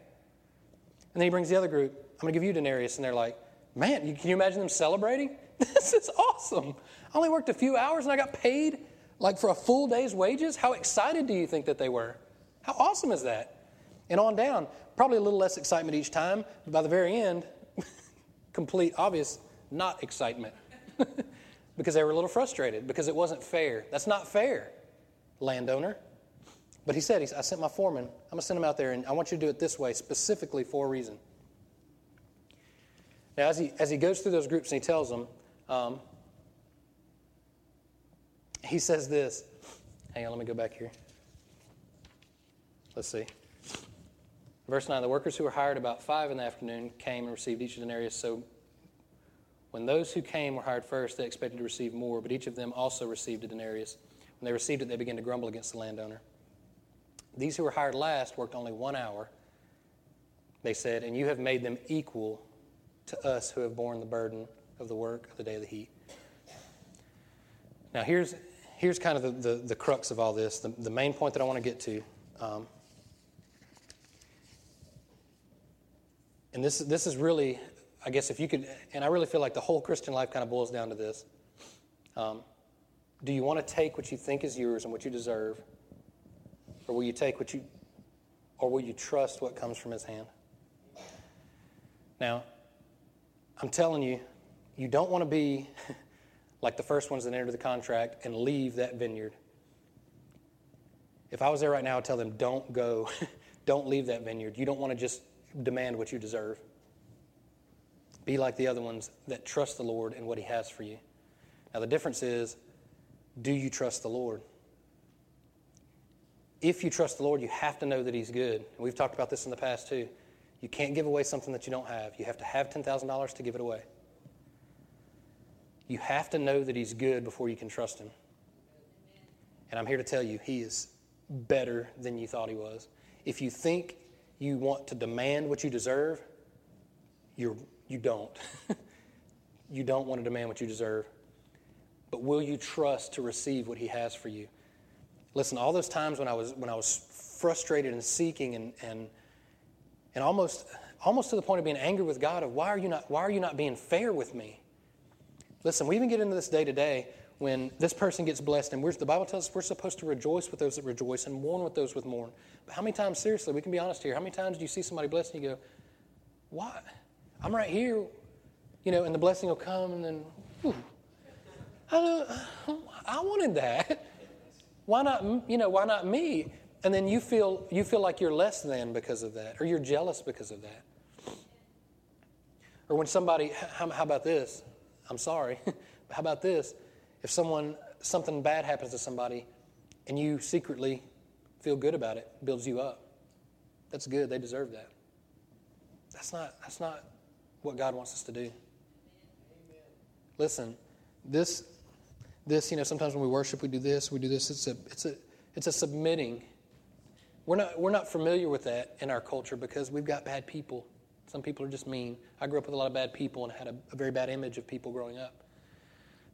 [SPEAKER 1] And then he brings the other group. I'm going to give you denarius. And they're like, Man, can you imagine them celebrating? [LAUGHS] This is awesome. I only worked a few hours and I got paid like for a full day's wages. How excited do you think that they were? How awesome is that? And on down, probably a little less excitement each time, but by the very end, [LAUGHS] complete, obvious, not excitement. [LAUGHS] because they were a little frustrated because it wasn't fair. That's not fair, landowner. But he said, I sent my foreman. I'm going to send him out there, and I want you to do it this way, specifically for a reason. Now, as he, as he goes through those groups and he tells them, um, he says this. Hang on, let me go back here. Let's see. Verse 9 The workers who were hired about five in the afternoon came and received each denarius. So when those who came were hired first, they expected to receive more, but each of them also received a denarius. When they received it, they began to grumble against the landowner. These who were hired last worked only one hour, they said, and you have made them equal to us who have borne the burden of the work of the day of the heat. Now, here's, here's kind of the, the, the crux of all this, the, the main point that I want to get to. Um, and this, this is really I guess if you could, and I really feel like the whole Christian life kind of boils down to this. Um, do you want to take what you think is yours and what you deserve? Or will you take what you, or will you trust what comes from his hand? Now, I'm telling you, you don't want to be [LAUGHS] like the first ones that entered the contract and leave that vineyard. If I was there right now, I'd tell them, don't go, [LAUGHS] don't leave that vineyard. You don't want to just demand what you deserve. Be like the other ones that trust the Lord and what He has for you. Now, the difference is do you trust the Lord? If you trust the Lord, you have to know that He's good. And we've talked about this in the past too. You can't give away something that you don't have. You have to have $10,000 to give it away. You have to know that He's good before you can trust Him. And I'm here to tell you, He is better than you thought He was. If you think you want to demand what you deserve, you're you don't. [LAUGHS] you don't want to demand what you deserve. But will you trust to receive what He has for you? Listen, all those times when I was, when I was frustrated and seeking and, and, and almost, almost to the point of being angry with God of why are you not, why are you not being fair with me? Listen, we even get into this day to day when this person gets blessed, and the Bible tells us we're supposed to rejoice with those that rejoice and mourn with those with mourn. But how many times, seriously, we can be honest here, how many times do you see somebody blessed and you go, why? I'm right here, you know, and the blessing will come, and then, whew, I, I wanted that. Why not, you know, why not me? And then you feel, you feel like you're less than because of that, or you're jealous because of that. Or when somebody, how, how about this? I'm sorry. [LAUGHS] how about this? If someone, something bad happens to somebody and you secretly feel good about it, builds you up. That's good. They deserve that. That's not, that's not what God wants us to do. Amen. Listen, this, this, you know, sometimes when we worship, we do this, we do this. It's a, it's a, it's a submitting. We're not, we're not familiar with that in our culture because we've got bad people. Some people are just mean. I grew up with a lot of bad people and had a, a very bad image of people growing up.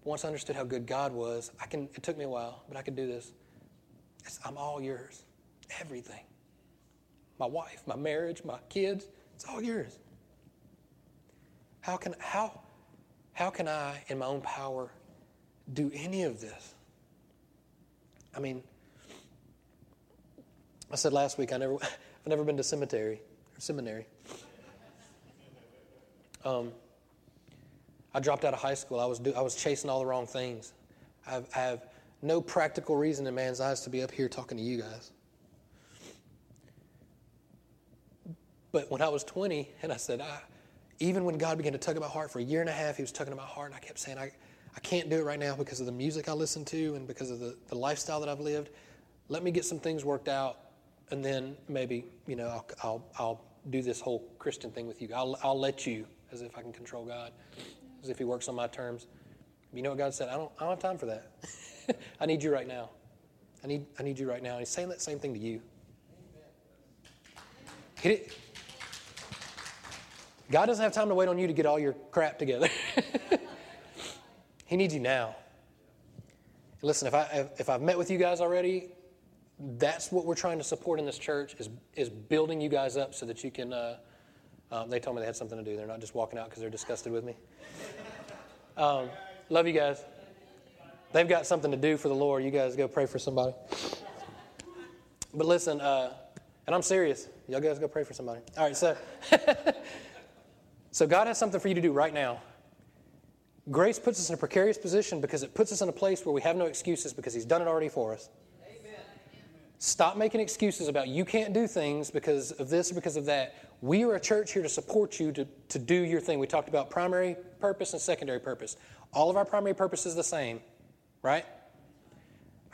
[SPEAKER 1] But once I understood how good God was, I can. It took me a while, but I could do this. It's, I'm all yours, everything. My wife, my marriage, my kids, it's all yours. How can, how, how can I, in my own power, do any of this? I mean, I said last week I never, [LAUGHS] I've never been to cemetery or seminary. Um, I dropped out of high school. I was, do, I was chasing all the wrong things. I've, I have no practical reason in man's eyes to be up here talking to you guys. But when I was 20 and I said, I, even when God began to tug at my heart for a year and a half, He was tugging at my heart, and I kept saying, I, I can't do it right now because of the music I listen to and because of the, the lifestyle that I've lived. Let me get some things worked out, and then maybe, you know, I'll, I'll, I'll do this whole Christian thing with you. I'll, I'll let you, as if I can control God, as if He works on my terms. You know what God said? I don't, I don't have time for that. [LAUGHS] I need you right now. I need, I need you right now. And He's saying that same thing to you. It. God doesn't have time to wait on you to get all your crap together. [LAUGHS] he needs you now. Listen, if, I, if I've met with you guys already, that's what we're trying to support in this church is, is building you guys up so that you can. Uh, um, they told me they had something to do. They're not just walking out because they're disgusted with me. Um, love you guys. They've got something to do for the Lord. You guys go pray for somebody. But listen, uh, and I'm serious. Y'all guys go pray for somebody. All right, so [LAUGHS] so God has something for you to do right now. Grace puts us in a precarious position because it puts us in a place where we have no excuses because He's done it already for us. Stop making excuses about you can't do things because of this or because of that. We are a church here to support you to, to do your thing. We talked about primary purpose and secondary purpose. All of our primary purpose is the same, right?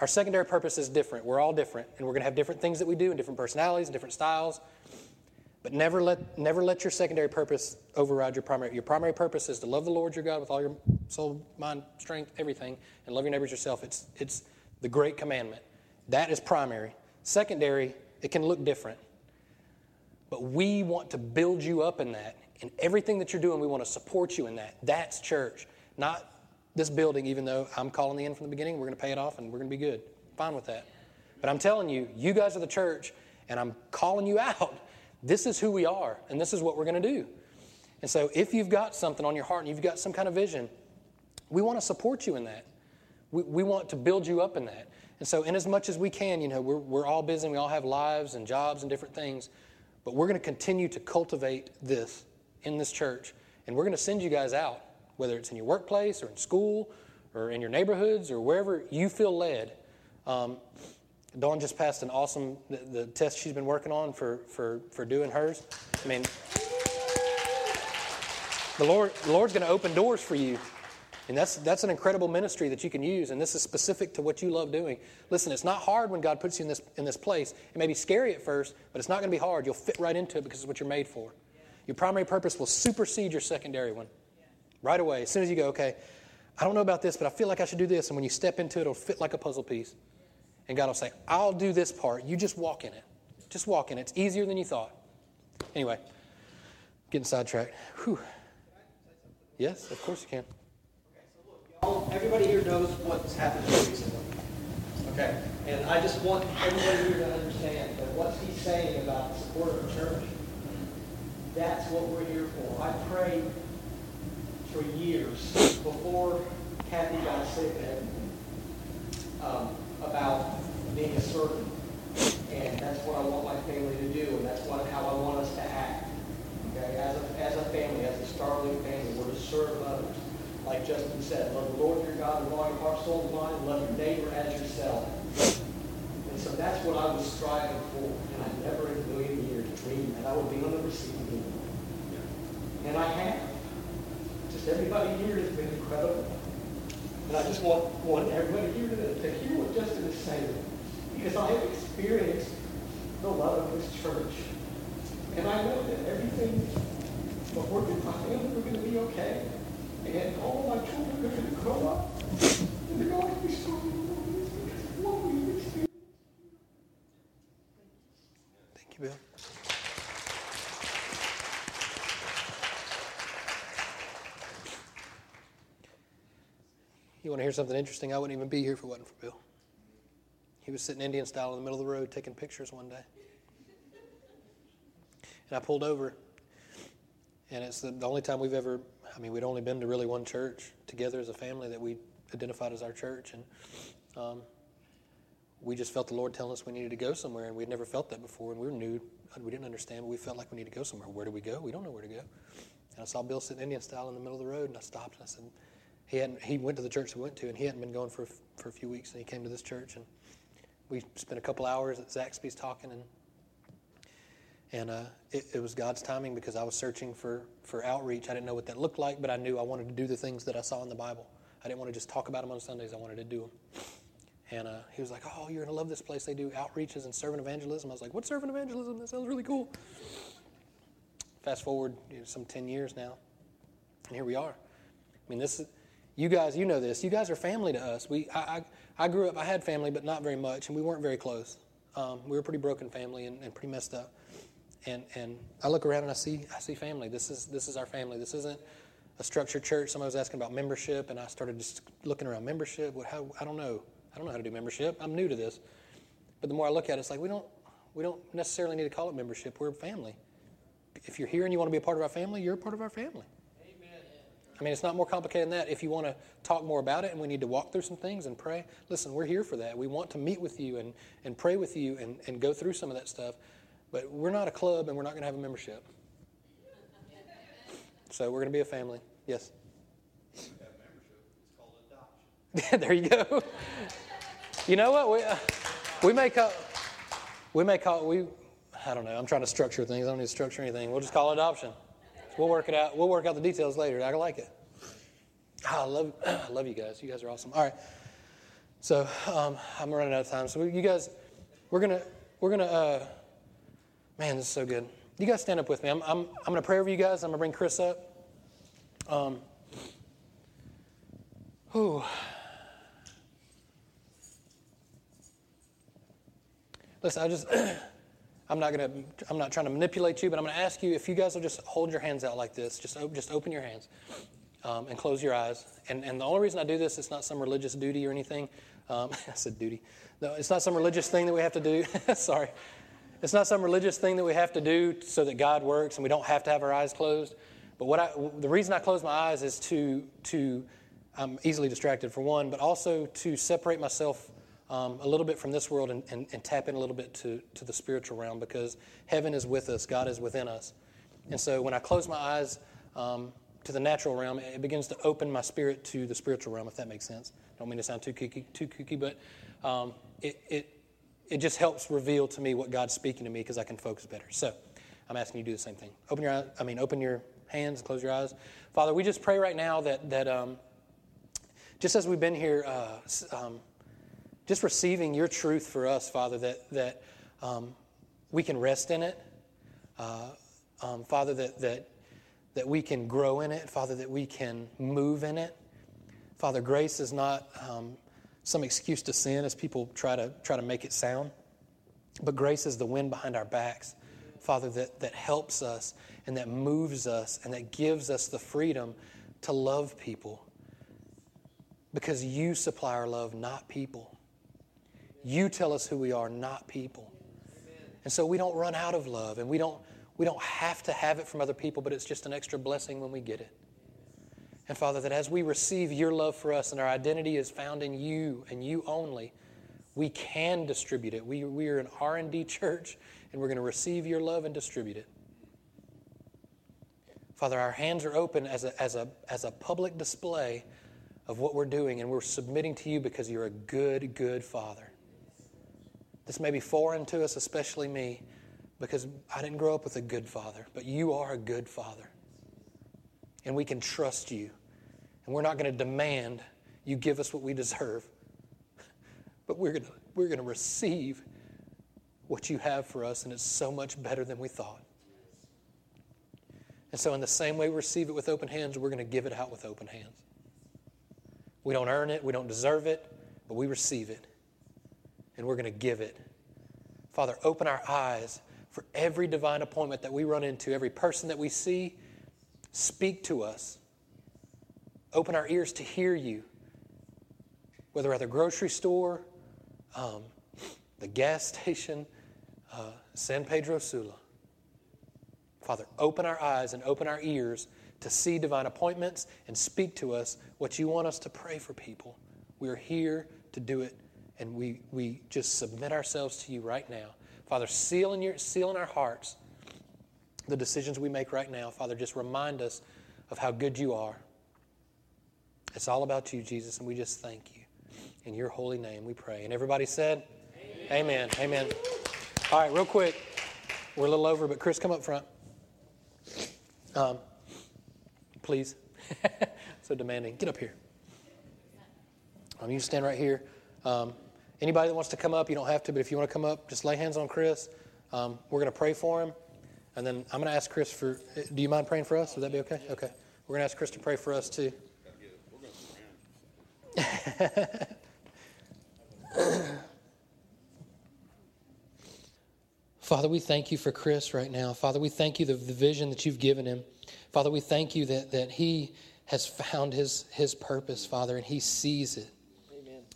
[SPEAKER 1] Our secondary purpose is different. We're all different, and we're going to have different things that we do and different personalities and different styles. But never let, never let your secondary purpose override your primary. Your primary purpose is to love the Lord your God with all your soul, mind, strength, everything, and love your neighbors yourself. It's, it's the great commandment. That is primary. Secondary, it can look different. But we want to build you up in that. In everything that you're doing, we want to support you in that. That's church, not this building, even though I'm calling the end from the beginning. We're going to pay it off and we're going to be good. Fine with that. But I'm telling you, you guys are the church, and I'm calling you out. This is who we are, and this is what we're going to do. And so, if you've got something on your heart and you've got some kind of vision, we want to support you in that. We, we want to build you up in that. And so, in as much as we can, you know, we're, we're all busy, we all have lives and jobs and different things, but we're going to continue to cultivate this in this church. And we're going to send you guys out, whether it's in your workplace or in school or in your neighborhoods or wherever you feel led. Um, Dawn just passed an awesome the, the, test she's been working on for, for, for doing hers. I mean, the Lord the Lord's going to open doors for you. And that's, that's an incredible ministry that you can use, and this is specific to what you love doing. Listen, it's not hard when God puts you in this, in this place. It may be scary at first, but it's not going to be hard. You'll fit right into it because it's what you're made for. Your primary purpose will supersede your secondary one right away. As soon as you go, okay, I don't know about this, but I feel like I should do this. And when you step into it, it'll fit like a puzzle piece. And God will say, I'll do this part. You just walk in it. Just walk in it. It's easier than you thought. Anyway, getting sidetracked. Whew. Yes, of course you can.
[SPEAKER 3] All, everybody here knows what's happened recently. Okay? And I just want everybody here to understand that what he's saying about the support of the church, that's what we're here for. I prayed for years before Kathy got sick um, about being a servant. And that's what I want my family to do, and that's what, how I want us to act. Okay? As a, as a family, as a Starling family, we're to serve others. Like Justin said, love the Lord your God with all your heart, soul, and mind, and love your neighbor as yourself. And so that's what I was striving for, and I never in a million years dreamed that I would be on the receiving end. And I have. Just everybody here has been incredible. And I just want, want everybody here to, to hear what Justin is saying. Because I have experienced the love of this church. And I know that everything before my family are going to be okay and all my children are going to grow up and they're going to be experienced.
[SPEAKER 1] Thank you, Bill. You want to hear something interesting? I wouldn't even be here if it wasn't for Bill. He was sitting Indian style in the middle of the road taking pictures one day. And I pulled over, and it's the, the only time we've ever I mean, we'd only been to really one church together as a family that we identified as our church, and um, we just felt the Lord telling us we needed to go somewhere, and we'd never felt that before, and we were new, we didn't understand, but we felt like we needed to go somewhere. Where do we go? We don't know where to go. And I saw Bill sitting Indian style in the middle of the road, and I stopped and I said, he hadn't, he went to the church we went to, and he hadn't been going for for a few weeks, and he came to this church, and we spent a couple hours at Zaxby's talking, and and uh, it, it, was God's timing because I was searching for, for outreach. I didn't know what that looked like, but I knew I wanted to do the things that I saw in the Bible. I didn't want to just talk about them on Sundays, I wanted to do them. And uh, he was like, Oh, you're going to love this place. They do outreaches and servant evangelism. I was like, What's servant evangelism? That sounds really cool. Fast forward you know, some 10 years now, and here we are. I mean, this is, you guys, you know this. You guys are family to us. We, I, I, I grew up, I had family, but not very much, and we weren't very close. Um, we were a pretty broken family and, and pretty messed up and and I look around and I see I see family. This is this is our family. This isn't a structured church. Somebody was asking about membership, and I started just looking around membership. What how I don't know. I don't know how to do membership. I'm new to this, but the more I look at it, it's like we don't we don't necessarily need to call it membership. We're family. If you're here and you want to be a part of our family, you're a part of our family. Amen. I mean, it's not more complicated than that. If you want to talk more about it and we need to walk through some things and pray, listen, we're here for that. We want to meet with you and, and pray with you and, and go through some of that stuff. But we're not a club and we're not going to have a membership. So we're going to be a family. Yes. [LAUGHS] there you go. you know what? We, uh, we may call, we may call, we, I don't know. I'm trying to structure things. I don't need to structure anything. We'll just call it adoption. We'll work it out. We'll work out the details later. I like it. Oh, I love, [CLEARS THROAT] I love you guys. You guys are awesome. All right. So um, I'm running out of time. So you guys, we're gonna, we're gonna. Uh, man, this is so good. You guys stand up with me. I'm, I'm, I'm gonna pray over you guys. I'm gonna bring Chris up. Um. Whew. Listen, I just. [CLEARS THROAT] I'm not gonna. I'm not trying to manipulate you, but I'm gonna ask you if you guys will just hold your hands out like this. Just, just open your hands um, and close your eyes. And, and the only reason I do this, it's not some religious duty or anything. Um, [LAUGHS] I said duty. No, it's not some religious thing that we have to do. [LAUGHS] Sorry. It's not some religious thing that we have to do so that God works and we don't have to have our eyes closed. But what I, the reason I close my eyes is to, to I'm easily distracted for one, but also to separate myself um, a little bit from this world and, and, and, tap in a little bit to, to the spiritual realm because heaven is with us, God is within us. And so when I close my eyes, um, to the natural realm, it begins to open my spirit to the spiritual realm, if that makes sense. Don't mean to sound too kooky, too kooky but um, it, it, it just helps reveal to me what God's speaking to me because I can focus better. So I'm asking you to do the same thing. Open your I mean, open your hands, close your eyes. Father, we just pray right now that, that um, just as we've been here, uh, um, just receiving your truth for us, Father, that, that um, we can rest in it. Uh, um, Father, that, that that we can grow in it, Father, that we can move in it. Father, grace is not um, some excuse to sin as people try to, try to make it sound, but grace is the wind behind our backs, Father, that, that helps us and that moves us and that gives us the freedom to love people because you supply our love, not people. You tell us who we are, not people. And so we don't run out of love and we don't we don't have to have it from other people, but it's just an extra blessing when we get it. And Father, that as we receive your love for us and our identity is found in you and you only, we can distribute it. We, we are an R&D church, and we're going to receive your love and distribute it. Father, our hands are open as a, as a, as a public display of what we're doing, and we're submitting to you because you're a good, good Father. This may be foreign to us, especially me, because I didn't grow up with a good father, but you are a good father. And we can trust you. And we're not going to demand you give us what we deserve, [LAUGHS] but we're going to, we're going to receive what you have for us, and it's so much better than we thought. And so, in the same way we receive it with open hands, we're going to give it out with open hands. We don't earn it, we don't deserve it, but we receive it, and we're going to give it. Father, open our eyes for every divine appointment that we run into, every person that we see. Speak to us. Open our ears to hear you, whether at the grocery store, um, the gas [LAUGHS] station, uh, San Pedro Sula. Father, open our eyes and open our ears to see divine appointments and speak to us what you want us to pray for people. We're here to do it, and we, we just submit ourselves to you right now. Father, seal in, your, seal in our hearts the decisions we make right now. Father, just remind us of how good you are. It's all about you, Jesus, and we just thank you. In your holy name we pray. And everybody said, Amen. Amen. Amen. All right, real quick. We're a little over, but Chris, come up front. Um, please. [LAUGHS] so demanding. Get up here. Um, you stand right here. Um, Anybody that wants to come up, you don't have to, but if you want to come up, just lay hands on Chris. Um, we're going to pray for him. And then I'm going to ask Chris for, do you mind praying for us? Would that be okay? Okay. We're going to ask Chris to pray for us too. [LAUGHS] Father, we thank you for Chris right now. Father, we thank you the, the vision that you've given him. Father, we thank you that, that he has found his, his purpose, Father, and he sees it.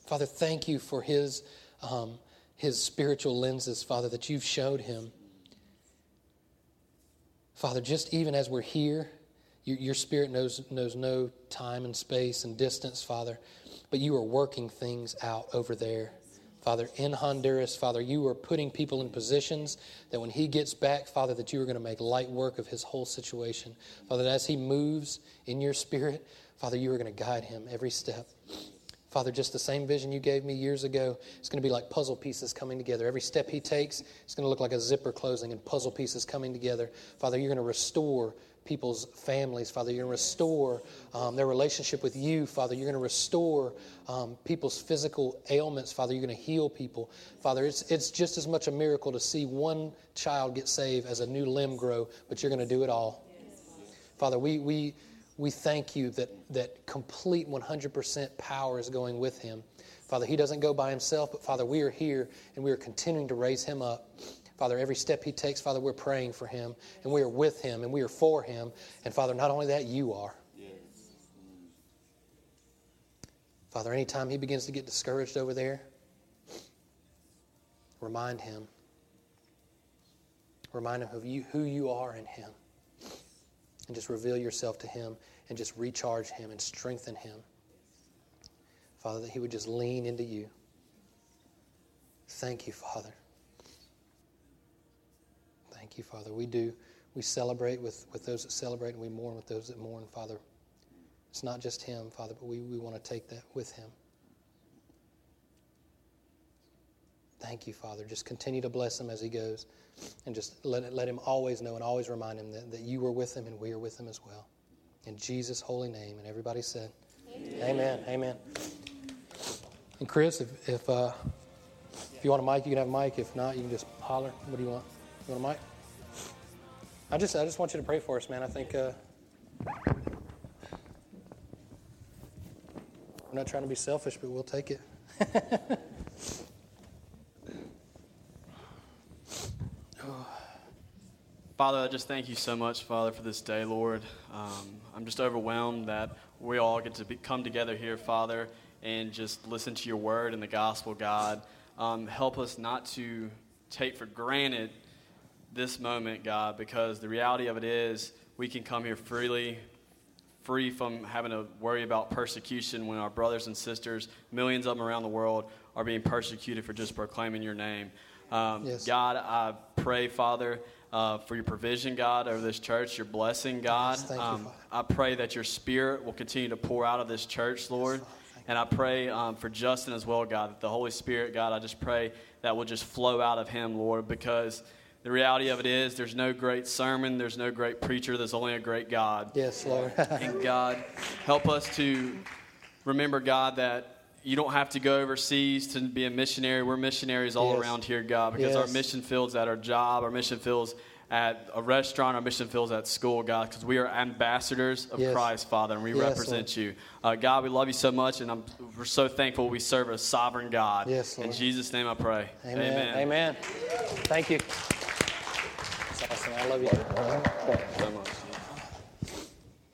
[SPEAKER 1] Father, thank you for his, um, his spiritual lenses, Father, that you've showed him. Father, just even as we're here, your, spirit knows, knows no time and space and distance, Father, but you are working things out over there. Father, in Honduras, Father, you are putting people in positions that when he gets back, Father, that you are going to make light work of his whole situation. Father, that as he moves in your spirit, Father, you are going to guide him every step. Father, just the same vision you gave me years ago, it's going to be like puzzle pieces coming together. Every step he takes, it's going to look like a zipper closing and puzzle pieces coming together. Father, you're going to restore people's families, Father. You're going to restore um, their relationship with you, Father. You're going to restore um, people's physical ailments, Father. You're going to heal people, Father. It's, it's just as much a miracle to see one child get saved as a new limb grow, but you're going to do it all. Father, we, we, we thank you that, that complete 100% power is going with him. Father, he doesn't go by himself, but Father, we are here and we are continuing to raise him up. Father, every step he takes, Father, we're praying for him and we are with him and we are for him. And Father, not only that, you are. Father, anytime he begins to get discouraged over there, remind him. Remind him of you, who you are in him. And just reveal yourself to him and just recharge him and strengthen him. Father, that he would just lean into you. Thank you, Father. Thank you, Father. We do. We celebrate with, with those that celebrate, and we mourn with those that mourn, Father. It's not just him, Father, but we, we want to take that with him. Thank you, Father. Just continue to bless him as he goes. And just let, let him always know and always remind him that, that you are with him and we are with him as well. In Jesus' holy name. And everybody said, Amen. Amen. Amen. And Chris, if, if, uh, if you want a mic, you can have a mic. If not, you can just holler. What do you want? You want a mic? I just, I just want you to pray for us, man. I think uh, we're not trying to be selfish, but we'll take it. [LAUGHS]
[SPEAKER 2] Father, I just thank you so much, Father, for this day, Lord. Um, I'm just overwhelmed that we all get to be, come together here, Father, and just listen to your word and the gospel, God. Um, help us not to take for granted this moment, God, because the reality of it is we can come here freely, free from having to worry about persecution when our brothers and sisters, millions of them around the world, are being persecuted for just proclaiming your name. Um, yes. God, I pray, Father, uh, for your provision, God, over this church, your blessing, God.
[SPEAKER 1] Um,
[SPEAKER 2] you, I pray that your spirit will continue to pour out of this church, Lord. And I pray um, for Justin as well, God, that the Holy Spirit, God, I just pray that will just flow out of him, Lord, because the reality of it is, there's no great sermon, there's no great preacher, there's only a great God.
[SPEAKER 1] Yes, Lord.
[SPEAKER 2] and God, help us to remember, God, that you don't have to go overseas to be a missionary. We're missionaries all yes. around here, God, because yes. our mission fields at our job, our mission fields at a restaurant, our mission fields at school, God, because we are ambassadors of yes. Christ, Father, and we yes, represent Lord. you. Uh, God, we love you so much, and I'm, we're so thankful we serve a sovereign God.
[SPEAKER 1] Yes, Lord.
[SPEAKER 2] In Jesus' name I pray.
[SPEAKER 1] Amen. Amen. Amen. Thank you. Awesome. I love you.